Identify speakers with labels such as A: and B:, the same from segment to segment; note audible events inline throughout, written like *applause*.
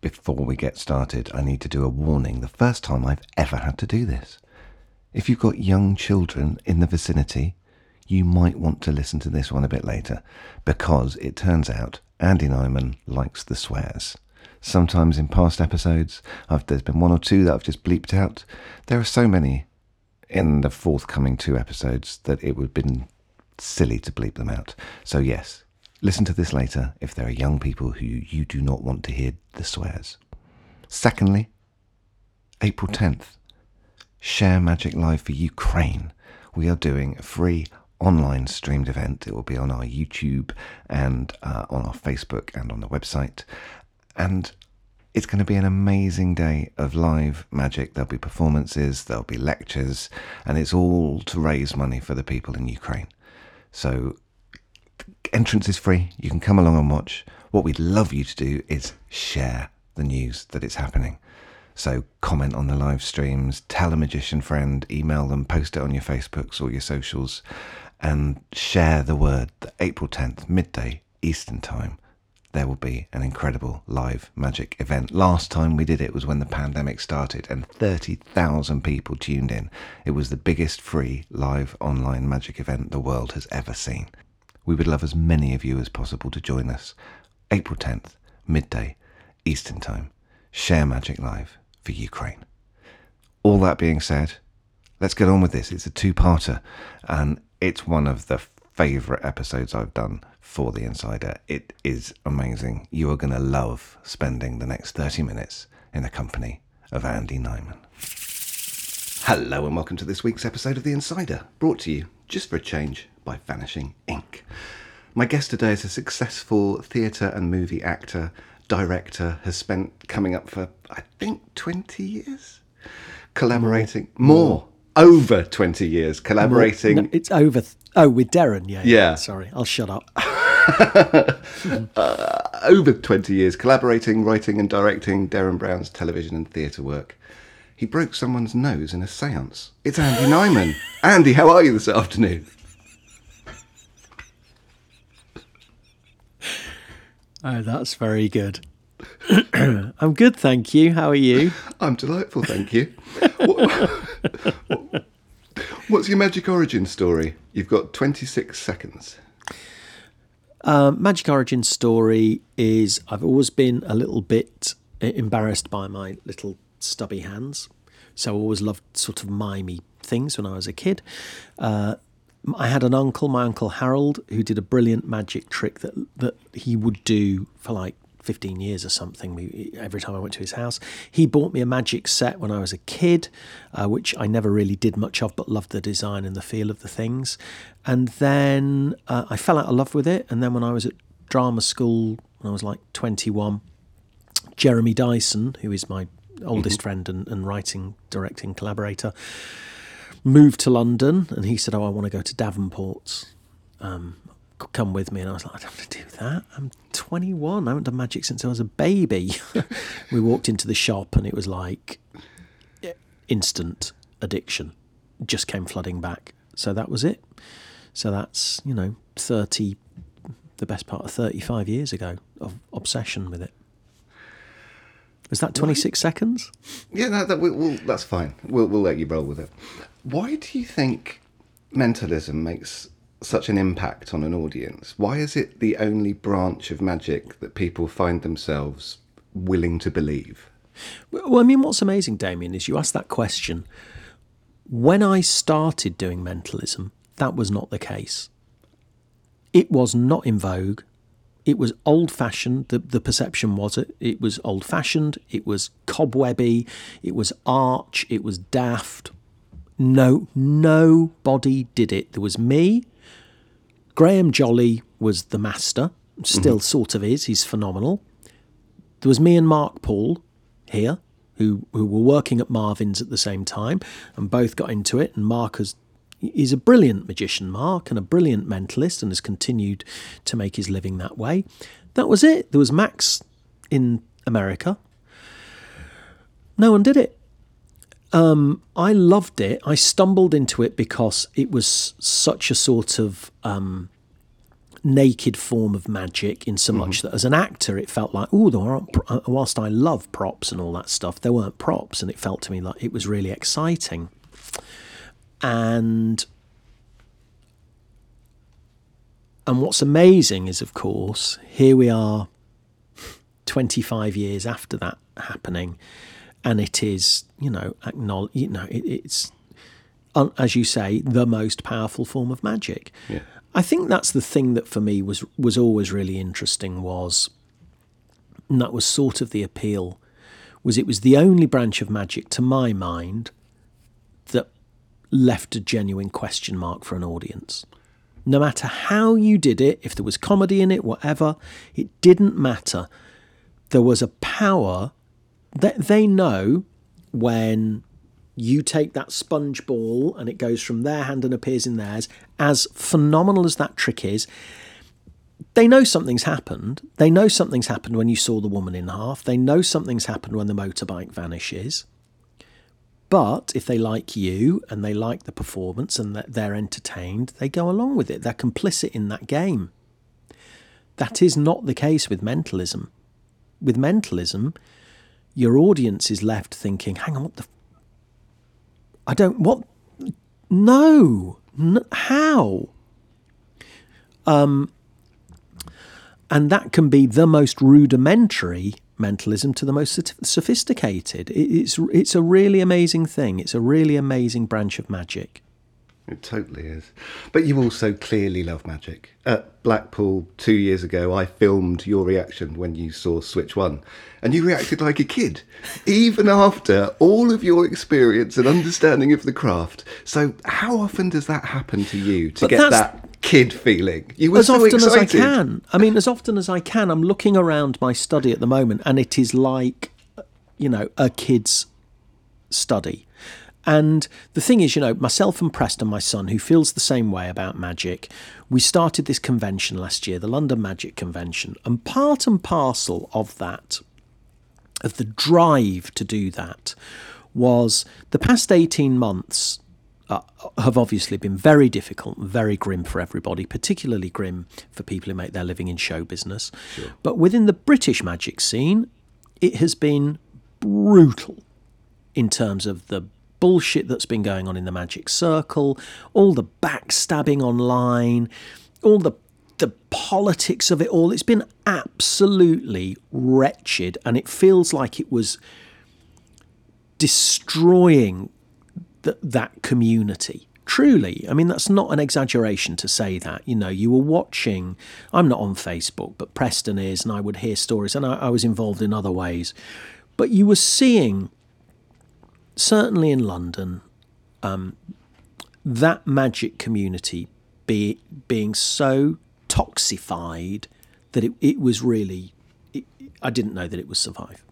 A: before we get started, I need to do a warning. The first time I've ever had to do this. If you've got young children in the vicinity, you might want to listen to this one a bit later because it turns out Andy Nyman likes the swears. Sometimes in past episodes, I've, there's been one or two that I've just bleeped out. There are so many in the forthcoming two episodes that it would have been silly to bleep them out. So, yes, listen to this later if there are young people who you do not want to hear the swears. Secondly, April 10th, Share Magic Live for Ukraine. We are doing a free online streamed event. It will be on our YouTube and uh, on our Facebook and on the website. And it's going to be an amazing day of live magic. There'll be performances, there'll be lectures, and it's all to raise money for the people in Ukraine. So, entrance is free. You can come along and watch. What we'd love you to do is share the news that it's happening. So, comment on the live streams, tell a magician friend, email them, post it on your Facebooks or your socials, and share the word that April 10th, midday Eastern Time, there will be an incredible live magic event. Last time we did it was when the pandemic started and 30,000 people tuned in. It was the biggest free live online magic event the world has ever seen. We would love as many of you as possible to join us. April 10th, midday, Eastern Time. Share Magic Live for Ukraine. All that being said, let's get on with this. It's a two parter, and it's one of the favourite episodes I've done for The Insider. It is amazing. You are going to love spending the next 30 minutes in the company of Andy Nyman. Hello, and welcome to this week's episode of The Insider, brought to you just for a change by Vanishing Inc. My guest today is a successful theatre and movie actor, director, has spent coming up for, I think, 20 years collaborating. More. Over 20 years collaborating.
B: No, it's over. Th- oh, with Derren, yeah,
A: Yeah.
B: Sorry, I'll shut up. *laughs*
A: Uh, over 20 years collaborating, writing, and directing Derren Brown's television and theatre work. He broke someone's nose in a seance. It's Andy Nyman. *laughs* Andy, how are you this afternoon?
B: Oh, that's very good. *clears throat* I'm good, thank you. How are you?
A: I'm delightful, thank you. What- *laughs* What's your magic origin story? You've got 26 seconds.
B: Um, Magic Origin story is I've always been a little bit embarrassed by my little stubby hands, so I always loved sort of mimey things when I was a kid. Uh, I had an uncle, my uncle Harold, who did a brilliant magic trick that that he would do for like 15 years or something. Every time I went to his house, he bought me a magic set when I was a kid, uh, which I never really did much of, but loved the design and the feel of the things. And then uh, I fell out of love with it. And then when I was at drama school, when I was like 21, Jeremy Dyson, who is my oldest friend and, and writing, directing collaborator, moved to London and he said, Oh, I want to go to Davenport's. Um, come with me. And I was like, I don't want to do that. I'm 21. I haven't done magic since I was a baby. *laughs* we walked into the shop and it was like instant addiction just came flooding back. So that was it. So that's, you know, 30, the best part of 35 years ago of obsession with it. Was that 26 seconds?
A: Yeah, no, that, we, we'll, that's fine. We'll, we'll let you roll with it. Why do you think mentalism makes such an impact on an audience? Why is it the only branch of magic that people find themselves willing to believe?
B: Well, I mean, what's amazing, Damien, is you asked that question. When I started doing mentalism, that was not the case. It was not in vogue. It was old fashioned. The, the perception was it. It was old fashioned. It was cobwebby. It was arch. It was daft. No, nobody did it. There was me. Graham Jolley was the master, still mm-hmm. sort of is. He's phenomenal. There was me and Marc Paul here, who who were working at Marvin's at the same time, and both got into it. And Mark has he's a brilliant magician, Mark, and a brilliant mentalist, and has continued to make his living that way. That was it. There was Max in America. No one did it. Um, I loved it. I stumbled into it because it was such a sort of um, naked form of magic in so much that as an actor it felt like oh there aren't pro- uh, whilst I love props and all that stuff there weren't props and it felt to me like it was really exciting and and what's amazing is of course here we are 25 years after that happening and it is you know acknowledge you know it, it's as you say the most powerful form of magic
A: Yeah.
B: I think that's the thing that for me was was always really interesting was and that was sort of the appeal was it was the only branch of magic to my mind that left a genuine question mark for an audience. No matter how you did it, if there was comedy in it, whatever, it didn't matter. There was a power that they know when you take that sponge ball and it goes from their hand and appears in theirs, as phenomenal as that trick is, they know something's happened. They know something's happened when you saw the woman in half. They know something's happened when the motorbike vanishes. But if they like you and they like the performance and that they're entertained, they go along with it. They're complicit in that game. That is not the case with mentalism. With mentalism, your audience is left thinking, hang on, what the. F- I don't. What? No. N- how? Um, and that can be the most rudimentary mentalism to the most sophisticated. It's, it's a really amazing thing. It's a really amazing branch of magic.
A: It totally is. But you also clearly love magic. At Blackpool two years ago, I filmed your reaction when you saw Switch One, and you reacted like a kid, even after all of your experience and understanding of the craft. So, how often does that happen to you to
B: But
A: get that kid feeling? You were
B: as
A: so
B: often
A: excited.
B: as I can. I mean, as often as I can. I'm looking around my study at the moment, and it is like, you know, a kid's study. And the thing is, you know, myself and Preston, my son, who feels the same way about magic, we started this convention last year, the London Magic Convention, and part and parcel of that, of the drive to do that, was the past 18 months uh, have obviously been very difficult very grim for everybody, particularly grim for people who make their living in show business. But within the British magic scene, it has been brutal in terms of the bullshit that's been going on in the magic circle, all the backstabbing online, all the the politics of it all. It's been absolutely wretched, and it feels like it was destroying th- that community. Truly, I mean, that's not an exaggeration to say that. You know, you were watching, I'm not on Facebook, but Preston is, and I would hear stories, and I, I was involved in other ways. But you were seeing, certainly in London, um, that magic community be, being so toxified that it, it was really, it, I didn't know that it would survive.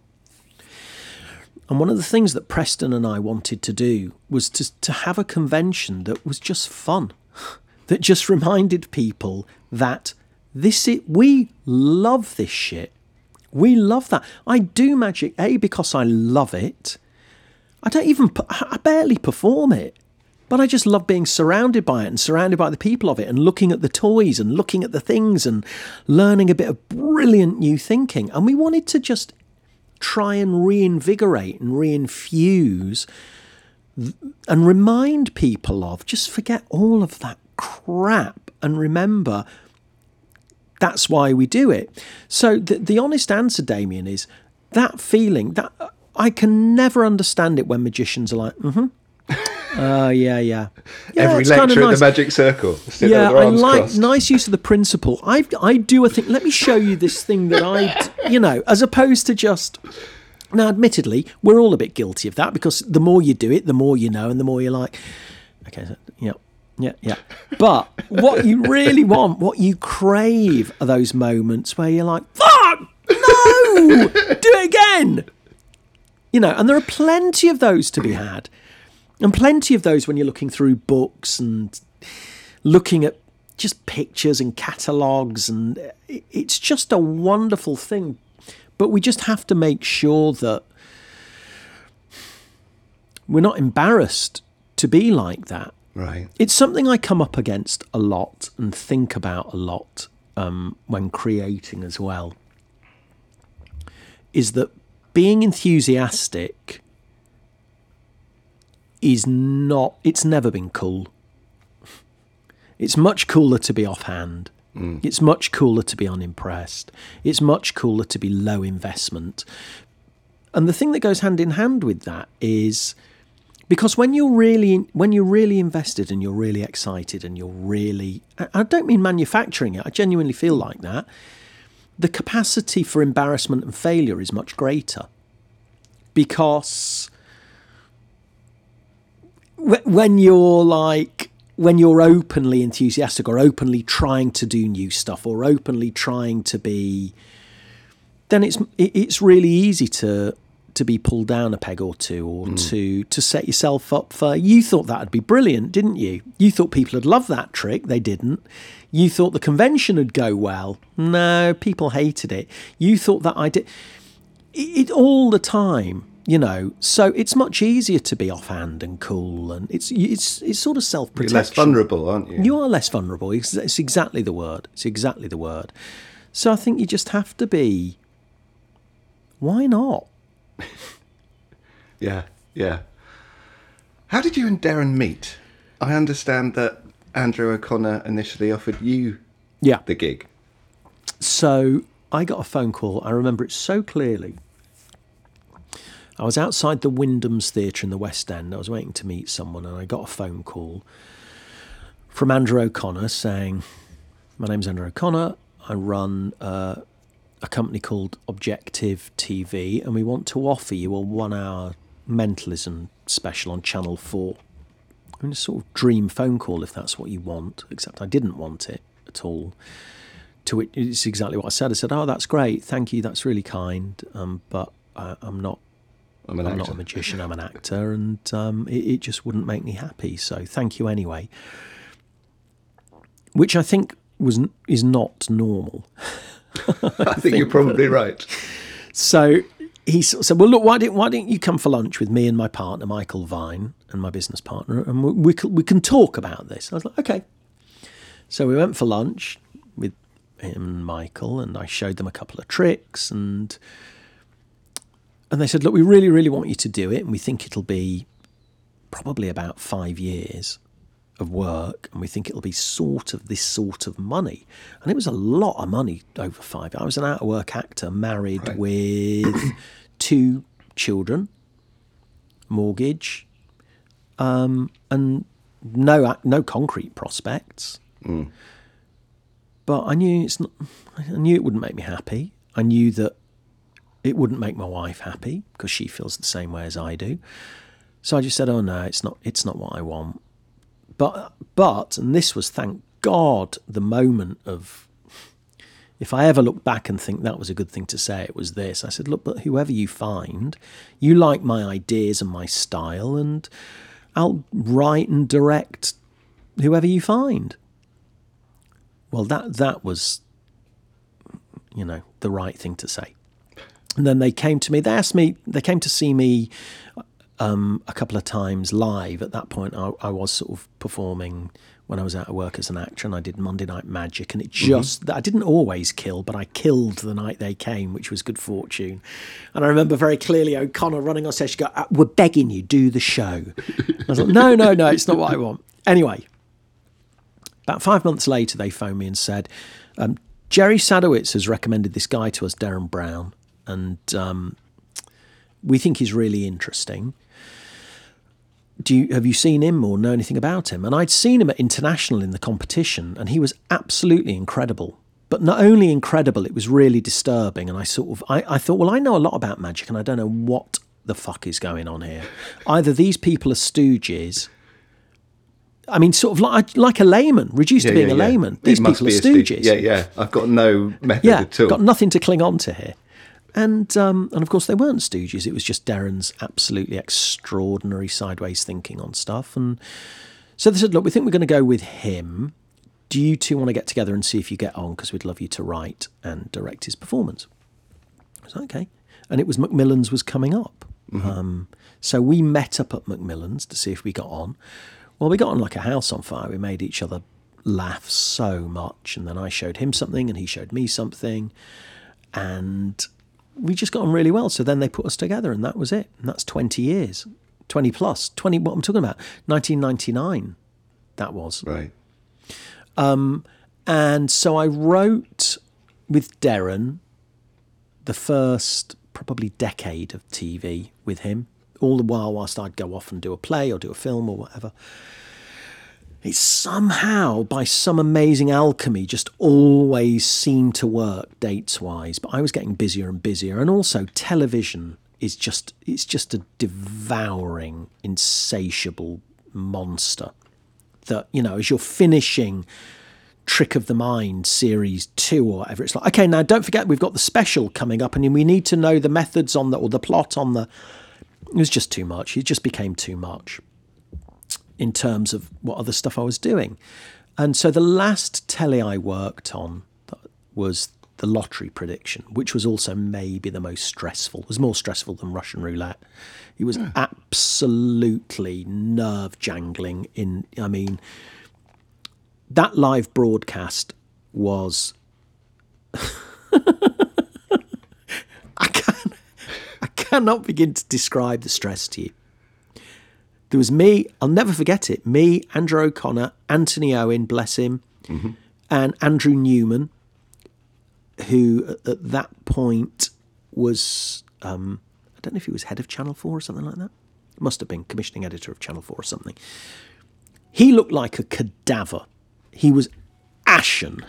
B: And one of the things that Preston and I wanted to do was to, to have a convention that was just fun, *laughs* that just reminded people that this it, we love this shit. We love that. I do magic A because I love it. I don't even I barely perform it. But I just love being surrounded by it and surrounded by the people of it and looking at the toys and looking at the things and learning a bit of brilliant new thinking. And we wanted to just try and reinvigorate and reinfuse and remind people of just forget all of that crap and remember that's why we do it. So the, the honest answer, Damien, is that feeling that I can never understand it when magicians are like, mm-hmm. Oh *laughs* yeah, yeah. yeah
A: Every lecture at the magic circle.
B: Yeah, I like
A: crossed.
B: nice use of the principle. I I do a thing. Let me show you this thing that I, you know, as opposed to just. Now, admittedly, we're all a bit guilty of that because the more you do it, the more you know, and the more you're like, okay, so, yeah, yeah, yeah. But what you really *laughs* want, what you crave, are those moments where you're like, fuck, no, do it again. You know, and there are plenty of those to be had. And plenty of those when you're looking through books and looking at just pictures and catalogues. And it's just a wonderful thing. But we just have to make sure that we're not embarrassed to be like that.
A: Right.
B: It's something I come up against a lot and think about a lot um, when creating as well is that being enthusiastic is not, it's never been cool. It's much cooler to be offhand. Mm. It's much cooler to be unimpressed. It's much cooler to be low investment. And the thing that goes hand in hand with that is because when you're really when you're really invested and you're really excited and you're really I don't mean manufacturing it. I genuinely feel like that. The capacity for embarrassment and failure is much greater because when you're like when you're openly enthusiastic or openly trying to do new stuff or openly trying to be then it's it's really easy to to be pulled down a peg or two or mm. to to set yourself up for you thought that would be brilliant didn't you? You thought people would love that trick they didn't. You thought the convention would go well. No people hated it. You thought that i did it, it all the time you know. So it's much easier to be offhand and cool and it's it's it's sort of self-protection.
A: You're less vulnerable aren't you?
B: You are less vulnerable. It's, it's exactly the word. It's exactly the word. So i think you just have to be why not *laughs*
A: yeah, yeah. How did you and Derren meet? I understand that Andrew O'Connor initially offered you
B: yeah.
A: the gig.
B: So I got a phone call. I remember it so clearly. I was outside the Wyndham's Theatre in the West End. I was waiting to meet someone, and I got a phone call from Andrew O'Connor saying, My name's Andrew O'Connor. I run uh, a company called Objective TV, and we want to offer you a one hour mentalism special on Channel 4. I mean, a sort of dream phone call if that's what you want, except I didn't want it at all. To it, it's exactly what I said. I said, "Oh, that's great, thank you, that's really kind, um, but uh, I'm not, I'm, I'm not a magician, I'm an actor, and um, it, it just wouldn't make me happy. So thank you anyway." Which I think was is not normal. *laughs* *laughs*
A: I, think, you're probably right.
B: So he said, "Well, look, why didn't why didn't you come for lunch with me and my partner Michael Vine and my business partner, and we we can, we can talk about this." I was like, "Okay." So we went for lunch with him and Michael, and I showed them a couple of tricks, and and they said, "Look, we really, really want you to do it, and we think it'll be probably about five years." Of work and we think it'll be sort of this sort of money. And it was a lot of money over five. I was an out of work actor, married right. with *coughs* two children, mortgage, um, and no no concrete prospects. Mm. But I knew it's not. I knew it wouldn't make me happy. I knew that it wouldn't make my wife happy because she feels the same way as I do. So I just said, "Oh no, it's not. It's not what I want." But but and this was thank God the moment of if I ever look back and think that was a good thing to say, it was this. I said, look, but whoever you find, you like my ideas and my style, and I'll write and direct whoever you find. Well, that that was, you know, the right thing to say. And then they came to me. They asked me. They came to see me um, a couple of times live. At that point, I, I, was sort of performing when I was out of work as an actor, and I did Monday Night Magic, and it mm-hmm. just mm-hmm. I didn't always kill, but I killed the night they came, which was good fortune. And I remember very clearly O'Connor running on stage, go, uh, "We're begging you, do the show." I was like, "No, no, no, it's not what I want." Anyway, about five months later, they phoned me and said. Um, Jerry Sadowitz has recommended this guy to us, Derren Brown, and um, we think he's really interesting do you have you seen him or know anything about him? And I'd seen him at international in the competition, and he was absolutely incredible. But not only incredible, it was really disturbing. And I sort of I, I thought, well, I know a lot about magic, and I don't know what the fuck is going on here. Either these people are stooges. I mean, sort of like like a layman, reduced yeah, to being yeah, a layman. These people are stooges.
A: Yeah, yeah. I've got no method
B: yeah,
A: at all.
B: Got nothing to cling on to here. And um, and of course they weren't Stooges. It was just Derren's absolutely extraordinary sideways thinking on stuff. And so they said, "Look, we think we're going to go with him. Do you two want to get together and see if you get on? Because we'd love you to write and direct his performance." I was like, "Okay." And it was Macmillan's was coming up. Mm-hmm. Um, so we met up at Macmillan's to see if we got on. Well, we got on like a house on fire. We made each other laugh so much. And then I showed him something, and he showed me something, and we just got on really well. So then they put us together, and that was it. And that's twenty years, twenty plus, twenty. What I'm talking about, nineteen ninety nine. That was
A: Right.
B: Um, and so I wrote with Derren the first probably decade of TV with him, all the while whilst I'd go off and do a play or do a film or whatever. It somehow, by some amazing alchemy, just always seemed to work dates wise. But I was getting busier and busier. And also, television is just, it's just a devouring, insatiable monster that, you know, as you're finishing Trick of the Mind series two or whatever. It's like, okay, now don't forget we've got the special coming up, and we need to know the methods on the or the plot on the. It was just too much. It just became too much in terms of what other stuff I was doing, and so the last telly I worked on was the lottery prediction, which was also maybe the most stressful. It was more stressful than Russian roulette. It was absolutely nerve jangling. In I mean that live broadcast was *laughs* I can I cannot begin to describe the stress to you. There was me, I'll never forget it, me, Andrew O'Connor, Anthony Owen, bless him, and Andrew Newman, who at- at that point was um, I don't know if he was head of Channel 4 or something like that. Must have been commissioning editor of Channel 4 or something. He looked like a cadaver. He was ashen.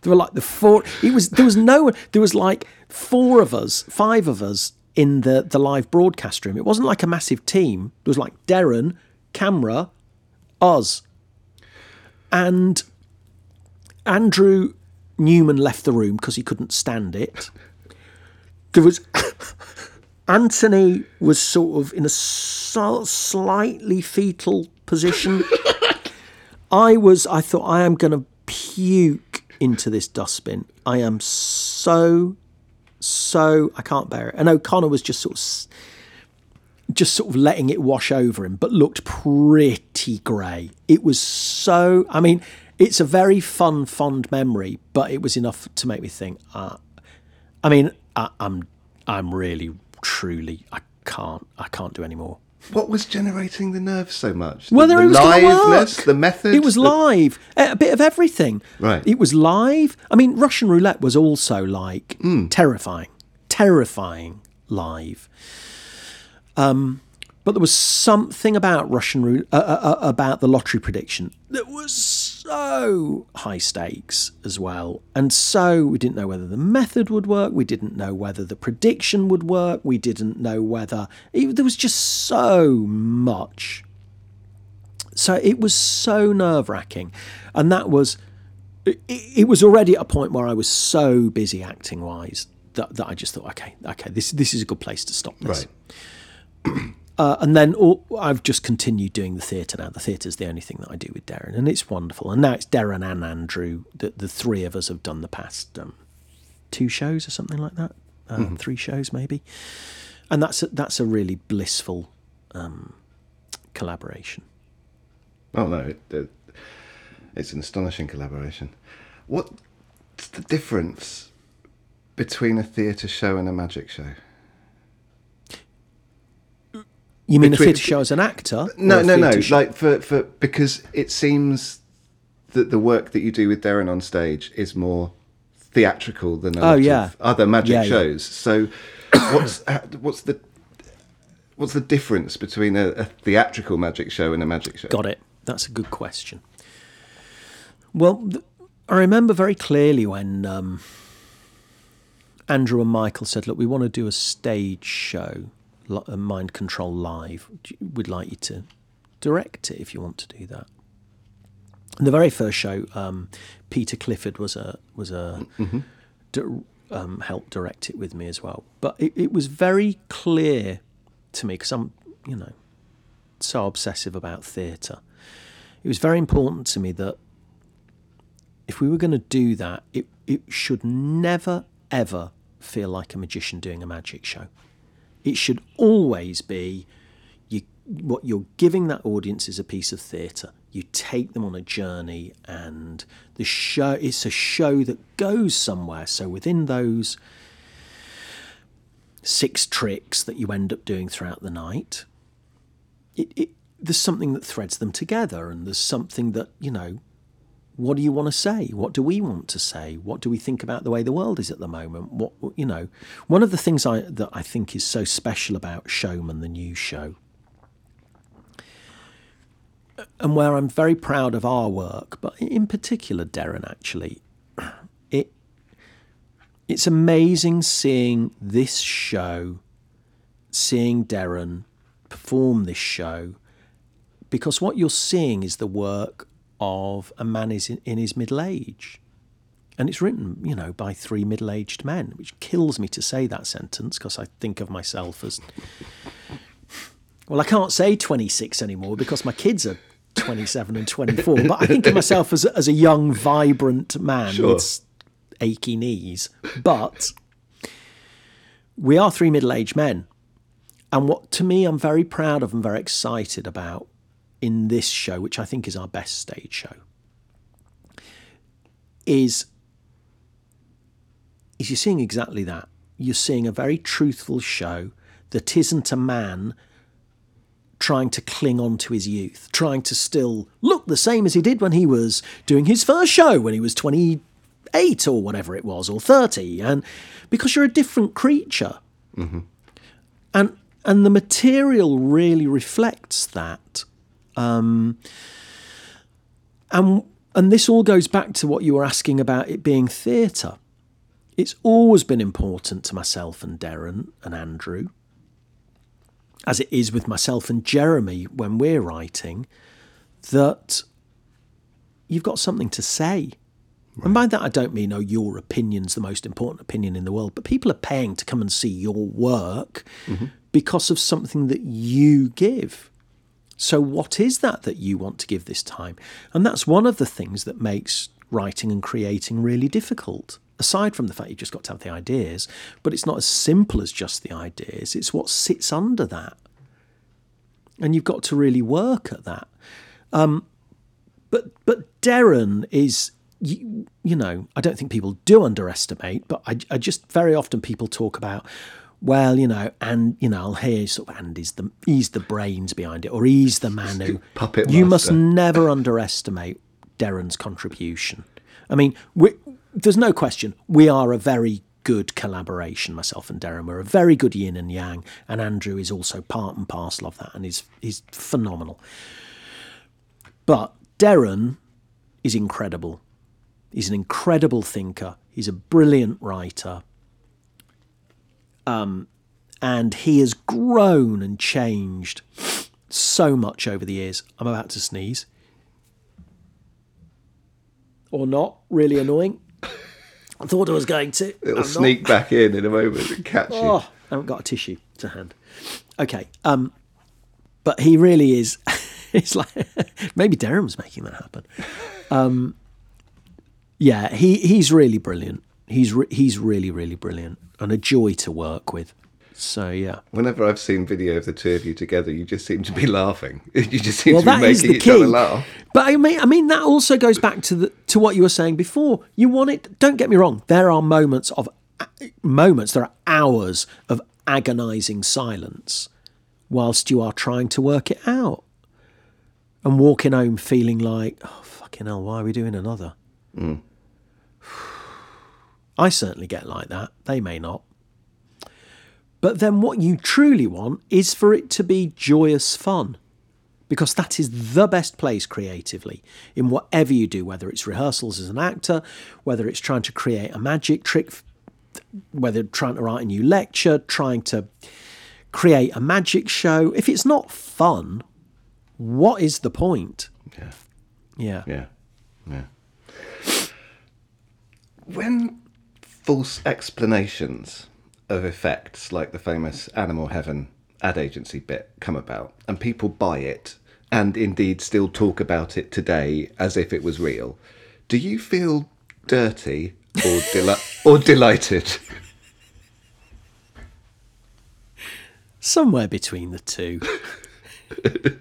B: There were like the four. It was there was no. There was like four of us, five of us in the the live broadcast room. It wasn't like a massive team. It was like Derren, camera, us, and Andrew Newman left the room because he couldn't stand it. There was *coughs* Anthony was sort of in a so, slightly fetal position. *laughs* I was. I thought I am going to puke into this dustbin. I am so, so. I can't bear it. And O'Connor was just sort of, just sort of letting it wash over him, but looked pretty grey. It was so. I mean, it's a very fun, fond memory, but it was enough to make me think. Uh, I mean, I, I'm, I'm really, truly, I can't, I can't do any more.
A: What was generating the nerves so much?
B: Whether
A: the,
B: it was
A: liveness,
B: work.
A: the method.
B: It was
A: the-
B: live. A bit of everything.
A: Right.
B: It was live. I mean, Russian roulette was also like terrifying, terrifying live. Um, but there was something about Russian roulette, uh, uh, uh, about the lottery prediction that was so high stakes as well, and so we didn't know whether the method would work. We didn't know whether the prediction would work. We didn't know whether it, there was just so much so it was so nerve wracking, and that was it, it was already at a point where I was so busy acting wise that, that I just thought, okay, okay, this this is a good place to stop this.
A: Right. *clears throat*
B: Uh, and then all, I've just continued doing the theatre now. The theatre's the only thing that I do with Derren, and it's wonderful. And now it's Derren and Andrew. The, the three of us have done the past um, two shows or something like that, um, three shows maybe, and that's a, that's a really blissful um, collaboration.
A: Oh no, it, it, it's an astonishing collaboration. What's the difference between a theatre show and a magic show?
B: You mean a
A: Between-
B: theatre show as an actor?
A: No, no, no.
B: show-
A: Like for for because it seems that the work that you do with Derren on stage is more theatrical than a
B: Oh,
A: lot
B: yeah.
A: of other magic
B: Yeah, yeah.
A: shows. So, what's *coughs* uh, what's the what's the difference between a, a theatrical magic show and a magic show?
B: Got it. That's a good question. Well, th- I remember very clearly when um, Andrew and Michael said, "Look, we want to do a stage show, Mind Control Live. We'd like you to direct it if you want to do that." And the very first show, um, Peter Clifford was a was a di- um, helped direct it with me as well. But it, it was very clear to me because I'm, you know, so obsessive about theatre. It was very important to me that if we were going to do that, it, it should never, ever feel like a magician doing a magic show. It should always be you, what you're giving that audience is a piece of theatre. You take them on a journey, and the show it's a show that goes somewhere. So within those six tricks that you end up doing throughout the night, it, it, there's something that threads them together, and there's something that you know. What do you want to say? What do we want to say? What do we think about the way the world is at the moment? What you know, one of the things I that I think is so special about Showman, the new show, and where I'm very proud of our work, but in particular Derren actually, it it's amazing seeing this show, seeing Derren perform this show, because what you're seeing is the work of a man is in, in his middle age. And it's written, you know, by three middle aged men, which kills me to say that sentence because I think of myself as. Well, I can't say 26 anymore because my kids are 27 and 24, but I think of myself as, a, as a young, vibrant man
A: Sure.
B: with achy knees. But we are three middle aged men. And what to me I'm very proud of and very excited about in this show, which I think is our best stage show, is, is you're seeing exactly that. You're seeing a very truthful show that isn't a man trying to cling on to his youth, trying to still look the same as he did when he was doing his first show when he was 28 or whatever it was, or 30. And because you're a different creature. Mm-hmm. And and the material really reflects that. Um, and and this all goes back to what you were asking about it being theatre. It's always been important to myself and Derren and Andrew, as it is with myself and Jeremy when we're writing, that you've got something to say. And by that, I don't mean, oh, your opinion's the most important opinion in the world, but people are paying to come and see your work because of something that you give. So, what is that that you want to give this time? And that's one of the things that makes writing and creating really difficult. Aside from the fact you've just got to have the ideas, but it's not as simple as just the ideas, it's what sits under that. And you've got to really work at that. Um, but but Derren is you, you know I don't think people do underestimate, but I, I just very often people talk about well you know and you know I'll hear sort of Andy's the he's the brains behind it or he's the man who *laughs*
A: Puppet
B: you must never underestimate Derren's contribution. I mean we, there's no question we are a very good collaboration myself and Derren we're a very good yin and yang and Andrew is also part and parcel of that and is is phenomenal. But Derren is incredible. He's an incredible thinker. He's a brilliant writer. Um, and he has grown and changed so much over the years. I'm about to sneeze. Or not. Really annoying. I thought I was going to.
A: It'll
B: I'm not.
A: sneak back in in a moment and catch you.
B: Oh, I haven't got a tissue to hand. Okay. Um, but he really is. *laughs* it's like *laughs* maybe Derham's making that happen. Um, yeah, he he's really brilliant. He's re- he's really really brilliant and a joy to work with. So yeah.
A: Whenever I've seen video of the two of you together, you just seem to be laughing. *laughs* You just seem
B: Well,
A: to be
B: that is
A: making
B: the
A: each other
B: key.
A: laugh.
B: But I mean, I mean that also goes back to the to what you were saying before. You want it. Don't get me wrong. There are moments of moments. There are hours of agonising silence, whilst you are trying to work it out, and walking home feeling like, oh fucking hell, why are we doing another? Mm. I certainly get like that. They may not. But then what you truly want is for it to be joyous fun because that is the best place creatively in whatever you do, whether it's rehearsals as an actor, whether it's trying to create a magic trick, whether trying to write a new lecture, trying to create a magic show. If it's not fun, what is the point?
A: Yeah.
B: Yeah.
A: Yeah. Yeah. When false explanations of effects like the famous Animal Heaven ad agency bit come about and people buy it and indeed still talk about it today as if it was real, do you feel dirty or, *laughs* or delighted?
B: Somewhere between the two. *laughs*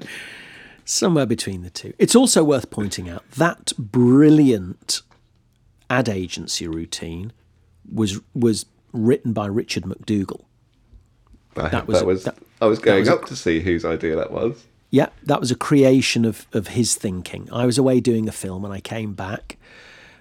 B: Somewhere between the two. It's also worth pointing out that brilliant ad agency routine was was written by Richard McDougall.
A: I,
B: That was
A: that was.
B: that-
A: I was going
B: was a-
A: up to see whose idea that was.
B: Yeah, that was a creation of, of his thinking. I was away doing a film and I came back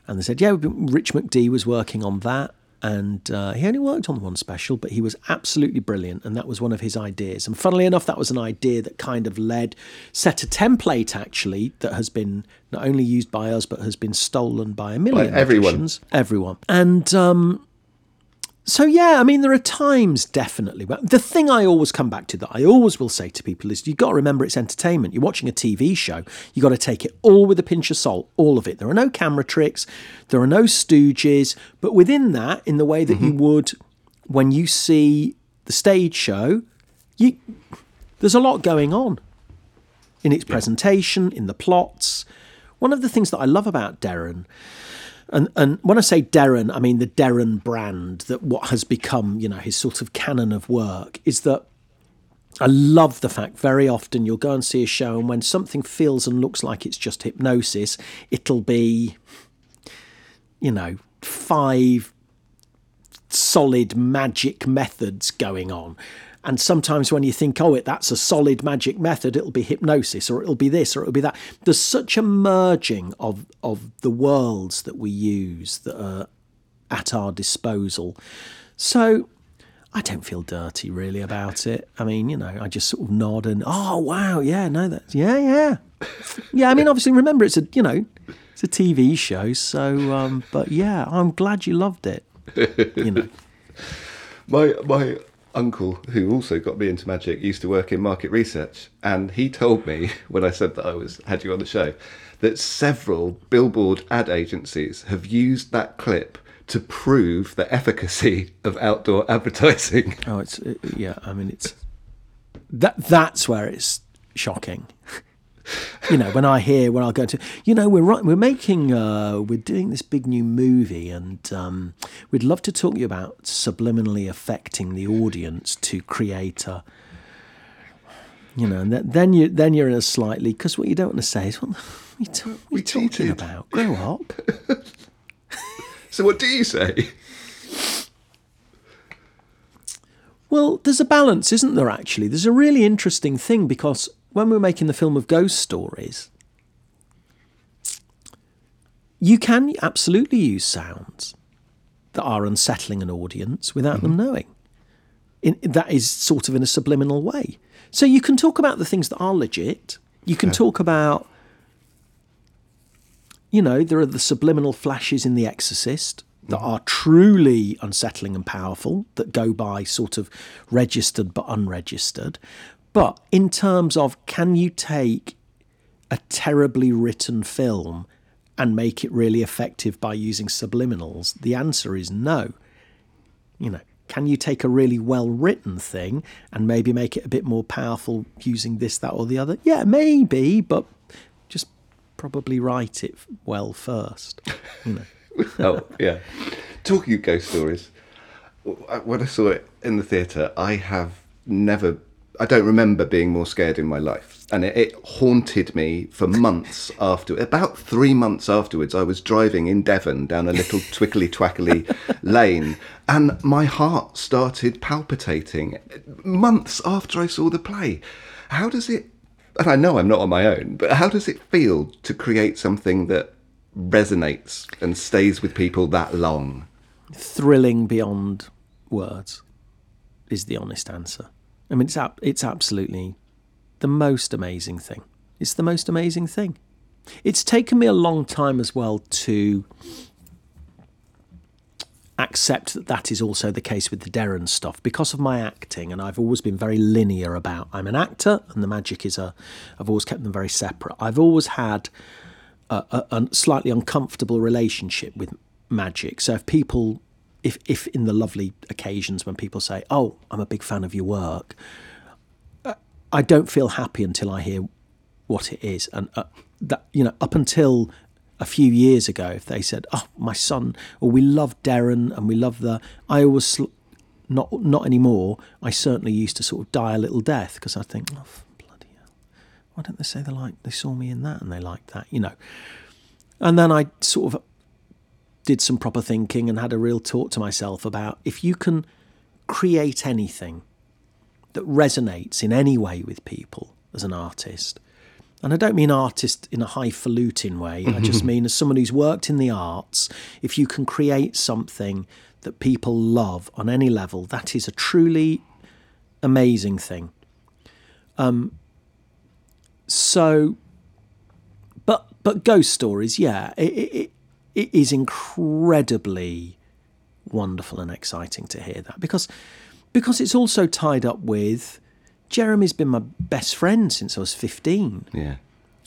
B: and they said, yeah, Rich McD was working on that. And uh, he only worked on one special, but he was absolutely brilliant. And that was one of his ideas. And funnily enough, that was an idea that kind of led, set a template actually that has been not only used by us, but has been stolen by a million
A: everyone.
B: Everyone. And um, so yeah, I mean, there are times definitely. But the thing I always come back to that I always will say to people is you've got to remember it's entertainment. You're watching a TV show. You've got to take it all with a pinch of salt, all of it. There are no camera tricks, there are no stooges, but within that, in the way that you mm-hmm. would when you see the stage show, you there's a lot going on in its presentation, in the plots. One of the things that I love about Derren and and when I say Derren, I mean the Derren brand that what has become, you know, his sort of canon of work is that I love the fact very often you'll go and see a show and when something feels and looks like it's just hypnosis, it'll be you know, five solid magic methods going on. And sometimes when you think, oh, it that's a solid magic method, it'll be hypnosis, or it'll be this, or it'll be that. There's such a merging of of the worlds that we use that are at our disposal. So I don't feel dirty really about it. I mean, you know, I just sort of nod and oh wow, yeah, no, that's yeah, yeah, yeah. I mean, obviously, remember it's a you know, it's a TV show, so um, but yeah, I'm glad you loved it. You know. *laughs*
A: My my uncle, who also got me into magic, used to work in market research, and he told me *laughs* when I said that I was had you on the show that several billboard ad agencies have used that clip to prove the efficacy *laughs* of outdoor *laughs* advertising.
B: Oh, it's yeah. I mean, it's that. That's where it's shocking. You know, when I hear when I'll go to, you know, we're right, we're making, uh, we're doing this big new movie, and um, we'd love to talk to you about subliminally affecting the audience to create a. You know, and th- then you then you're in a slightly because what you don't want to say is what, the- what are you, what are you talking
A: cheated.
B: about? Grow up. *laughs*
A: So what do you say?
B: Well, there's a balance, isn't there, actually? There's a really interesting thing because when we're making the film of ghost stories, you can absolutely use sounds that are unsettling an audience without them mm-hmm. knowing. In, that is sort of in a subliminal way. So you can talk about the things that are legit. You can talk about, you know, there are the subliminal flashes in The Exorcist that mm-hmm. are truly unsettling and powerful, that go by sort of registered but unregistered. But in terms of can you take a terribly written film and make it really effective by using subliminals? The answer is no. You know, can you take a really well written thing and maybe make it a bit more powerful using this, that, or the other? Yeah, maybe, but just probably write it well first. You know. *laughs*
A: oh yeah. Talking of ghost stories, when I saw it in the theatre, I have never. I don't remember being more scared in my life, and it, it haunted me for months after. About three months afterwards, I was driving in Devon down a little *laughs* twickly twackly lane, and my heart started palpitating. Months after I saw the play, how does it? And I know I'm not on my own, but how does it feel to create something that resonates and stays with people that long.
B: thrilling beyond words is the honest answer. I mean, it's ab- it's absolutely the most amazing thing. It's the most amazing thing. It's taken me a long time as well to accept that that is also the case with the Derren stuff because of my acting, and I've always been very linear about. I'm an actor, and the magic is a. I've always kept them very separate. I've always had a, a, a slightly uncomfortable relationship with magic. So if people, if if in the lovely occasions when people say, "Oh, I'm a big fan of your work," uh, I don't feel happy until I hear what it is, and uh, that you know, up until a few years ago, if they said, "Oh, my son," or "We love Derren and we love the," I always sl- not not anymore. I certainly used to sort of die a little death because I think, "Oh, bloody hell." Why don't they say they like they saw me in that and they liked that? You know. And then I sort of did some proper thinking and had a real talk to myself about if you can create anything that resonates in any way with people as an artist. And I don't mean artist in a highfalutin way. I just mean as someone who's worked in the arts, if you can create something that people love on any level, that is a truly amazing thing. Um, so, but but ghost stories, yeah, it, it, it is incredibly wonderful and exciting to hear that because because it's also tied up with Jeremy's been my best friend since I was 15.
A: Yeah.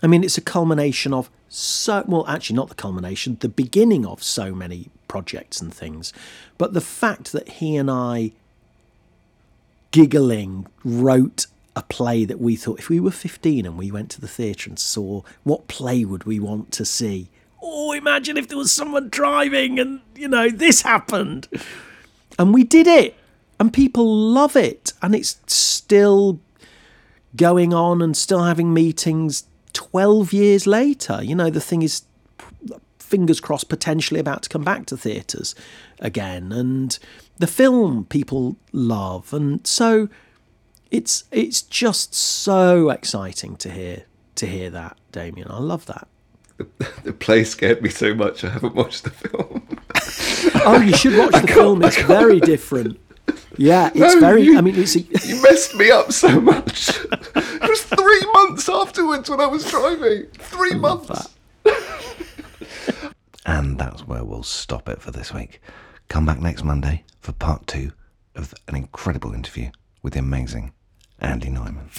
B: I mean, it's a culmination of so well, actually, not the culmination, the beginning of so many projects and things, but the fact that he and I, giggling, wrote a play that we thought if we were 15 and we went to the theatre and saw what play would we want to see? Oh, imagine if there was someone driving and, you know, this happened. And we did it. And people love it. And it's still going on and still having meetings 12 years later. You know, the thing is, fingers crossed, potentially about to come back to theatres again. And the film people love. And so it's it's just so exciting to hear to hear that, Damien. I love that.
A: The, the play scared me so much I haven't watched the film. *laughs*
B: oh, you should watch the film. It's very different. Yeah, it's
A: No,
B: very.
A: you-
B: I mean, it's.
A: you messed me up so much. it was three months afterwards when I was driving. Three months. and that's where we'll stop it for this week. Come back next Monday for part two of an incredible interview with the amazing Andy Nyman.